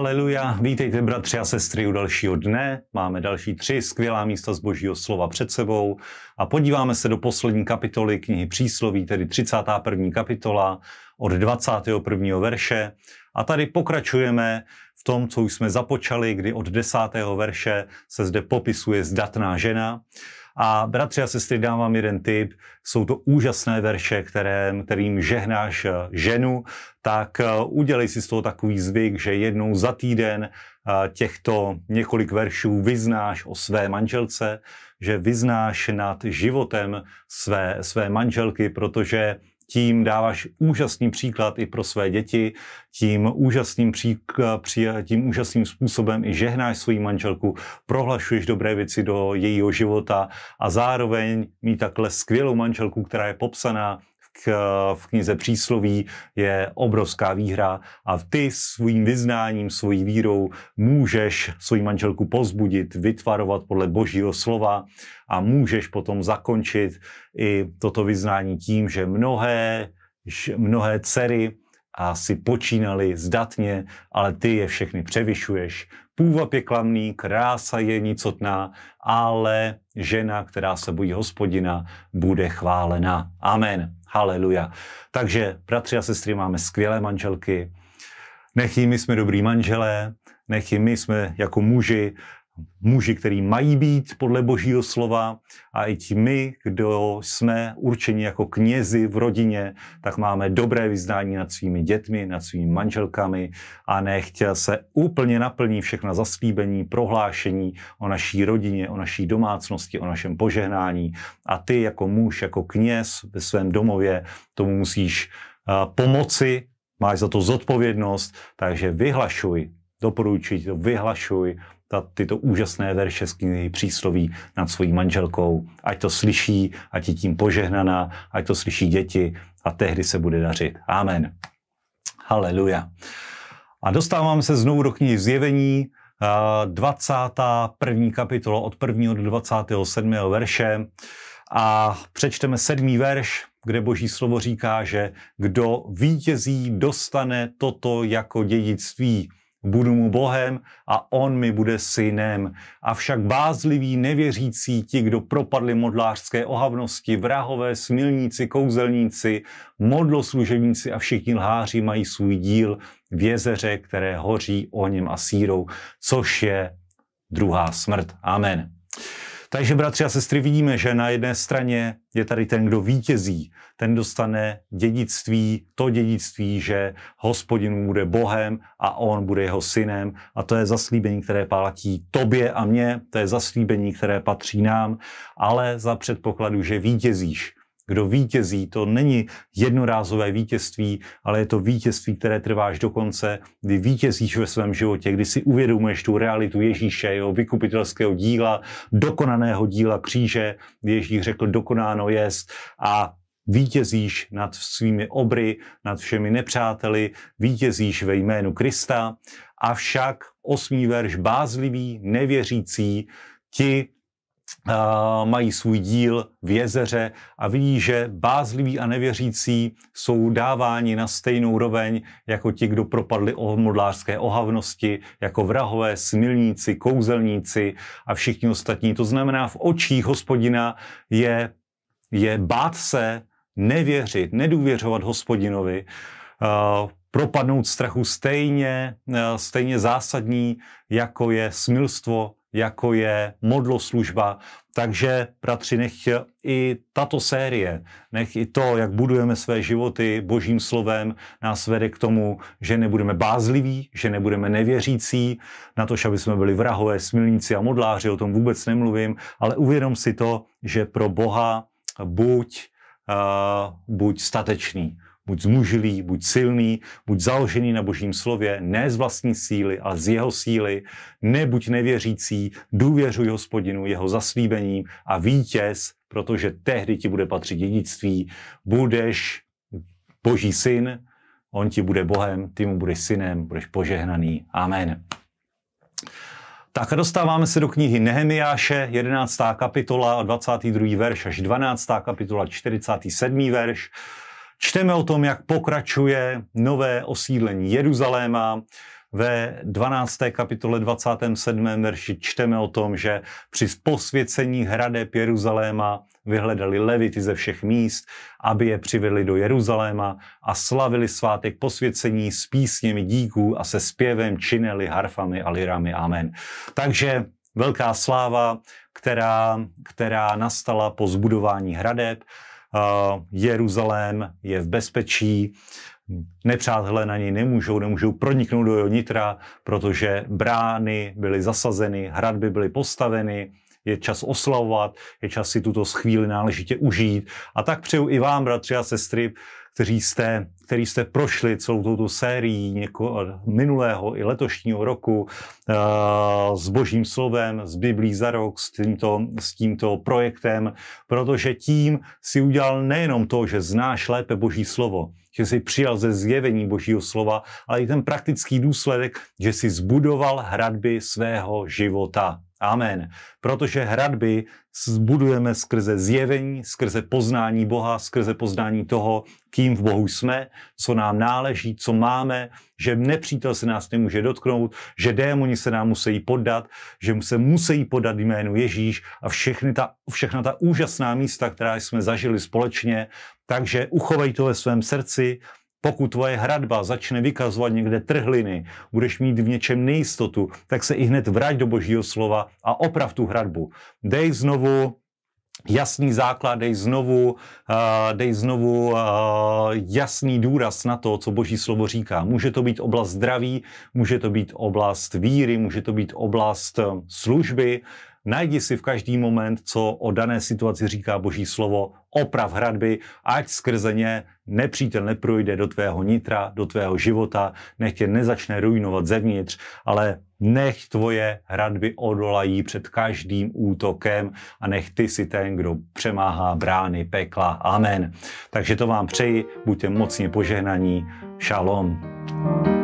Haleluja, vítejte bratři a sestry u dalšího dne. Máme další tři skvělá místa z božího slova před sebou a podíváme se do poslední kapitoly knihy Přísloví, tedy 31. kapitola od 21. verše. A tady pokračujeme v tom, co už jsme započali, kdy od 10. verše se zde popisuje zdatná žena. A bratři a sestry, dám vám jeden tip. Jsou to úžasné verše, které, kterým žehnáš eh, ženu, tak eh, udělej si z toho takový zvyk, že jednou za týden eh, těchto několik veršů vyznáš o své manželce, že vyznáš nad životem své, své manželky, protože tím dáváš úžasný příklad i pro své děti, tím úžasným, příklad, tím úžasným způsobem i žehnáš svoji manželku, prohlašuješ dobré věci do jejího života a zároveň mít takhle skvělou manželku, která je popsaná v knize Přísloví je obrovská výhra a ty svým vyznáním, svojí vírou můžeš svoji manželku pozbudit, vytvarovat podle božího slova a můžeš potom zakončit i toto vyznání tím, že mnohé, mnohé dcery a si počínali zdatně, ale ty je všechny převyšuješ. Půvab je klamný, krása je nicotná, ale žena, která se bojí hospodina, bude chválena. Amen. Haleluja. Takže, bratři a sestry, máme skvělé manželky. Nech my jsme dobrý manželé, nech my jsme jako muži muži, který mají být podle božího slova a i my, kdo jsme určeni jako knězi v rodině, tak máme dobré vyznání nad svými dětmi, nad svými manželkami a nechť se úplně naplní všechna zaslíbení, prohlášení o naší rodině, o naší domácnosti, o našem požehnání. A ty jako muž, jako kněz ve svém domově tomu musíš pomoci, máš za to zodpovědnost, takže vyhlašuj, doporučuji to, vyhlašuj ta, tyto úžasné verše z knihy přísloví nad svojí manželkou, ať to slyší, ať je tím požehnaná, ať to slyší děti a tehdy se bude dařit. Amen. Haleluja. A dostáváme se znovu do knihy Zjevení, 21. kapitola od 1. do 27. verše a přečteme sedmý verš, kde boží slovo říká, že kdo vítězí, dostane toto jako dědictví budu mu Bohem a on mi bude synem. Avšak bázliví nevěřící ti, kdo propadli modlářské ohavnosti, vrahové, smilníci, kouzelníci, modloslužebníci a všichni lháři mají svůj díl v jezeře, které hoří oněm a sírou, což je druhá smrt. Amen. Takže, bratři a sestry, vidíme, že na jedné straně je tady ten, kdo vítězí, ten dostane dědictví, to dědictví, že hospodin bude Bohem a on bude jeho synem. A to je zaslíbení, které platí tobě a mně, to je zaslíbení, které patří nám, ale za předpokladu, že vítězíš kdo vítězí, to není jednorázové vítězství, ale je to vítězství, které trvá až do konce, kdy vítězíš ve svém životě, kdy si uvědomuješ tu realitu Ježíše, jeho vykupitelského díla, dokonaného díla kříže, kdy Ježíš řekl, dokonáno jest. A vítězíš nad svými obry, nad všemi nepřáteli, vítězíš ve jménu Krista, avšak osmý verš bázlivý, nevěřící, ti mají svůj díl v jezeře a vidí, že bázliví a nevěřící jsou dáváni na stejnou roveň jako ti, kdo propadli o modlářské ohavnosti, jako vrahové, smilníci, kouzelníci a všichni ostatní. To znamená, v očích hospodina je, je bát se, nevěřit, nedůvěřovat hospodinovi, propadnout strachu stejně, stejně zásadní, jako je smilstvo, jako je modloslužba. Takže, bratři, nech i tato série, nech i to, jak budujeme své životy božím slovem, nás vede k tomu, že nebudeme bázliví, že nebudeme nevěřící, na to, aby jsme byli vrahové, smilníci a modláři, o tom vůbec nemluvím, ale uvědom si to, že pro Boha buď, uh, buď statečný, buď zmužilý, buď silný, buď založený na božím slově, ne z vlastní síly, ale z jeho síly, nebuď nevěřící, důvěřuj hospodinu, jeho zaslíbením a vítěz, protože tehdy ti bude patřit dědictví, budeš boží syn, on ti bude Bohem, ty mu budeš synem, budeš požehnaný. Amen. Tak a dostáváme se do knihy Nehemiáše, 11. kapitola, 22. verš až 12. kapitola, 47. verš. Čteme o tom, jak pokračuje nové osídlení Jeruzaléma. ve 12. kapitole 27. verši čteme o tom, že při posvěcení hradeb Jeruzaléma vyhledali levity ze všech míst, aby je přivedli do Jeruzaléma a slavili svátek posvěcení s písněmi díků a se zpěvem čineli harfami a lirami. Amen. Takže velká sláva, která, která nastala po zbudování hradeb. Jeruzalém je v bezpečí, nepřátelé na něj nemůžou, nemůžou proniknout do jeho nitra, protože brány byly zasazeny, hradby byly postaveny, je čas oslavovat, je čas si tuto chvíli náležitě užít. A tak přeju i vám, bratři a sestry, kteří jste, který jste prošli celou touto sérií něko, minulého i letošního roku uh, s božím slovem, s Biblí za rok, s tímto, s tímto projektem, protože tím si udělal nejenom to, že znáš lépe boží slovo, že jsi přijal ze zjevení božího slova, ale i ten praktický důsledek, že jsi zbudoval hradby svého života. Amen. Protože hradby zbudujeme skrze zjevení, skrze poznání Boha, skrze poznání toho, kým v Bohu jsme, co nám náleží, co máme, že nepřítel se nás nemůže dotknout, že démoni se nám musí poddat, že se musí podat jménu Ježíš a všechny ta, všechna ta úžasná místa, která jsme zažili společně. Takže uchovej to ve svém srdci, pokud tvoje hradba začne vykazovat někde trhliny, budeš mít v něčem nejistotu, tak se i hned vrať do božího slova a oprav tu hradbu. Dej znovu jasný základ, dej znovu, uh, dej znovu uh, jasný důraz na to, co Boží slovo říká. Může to být oblast zdraví, může to být oblast víry, může to být oblast eh, služby, Najdi si v každý moment, co o dané situaci říká Boží slovo, oprav hradby, ať skrze ně nepřítel neprojde do tvého nitra, do tvého života, nech tě nezačne ruinovat zevnitř, ale nech tvoje hradby odolají před každým útokem a nech ty si ten, kdo přemáhá brány pekla. Amen. Takže to vám přeji, buďte mocně požehnaní. Shalom. thank you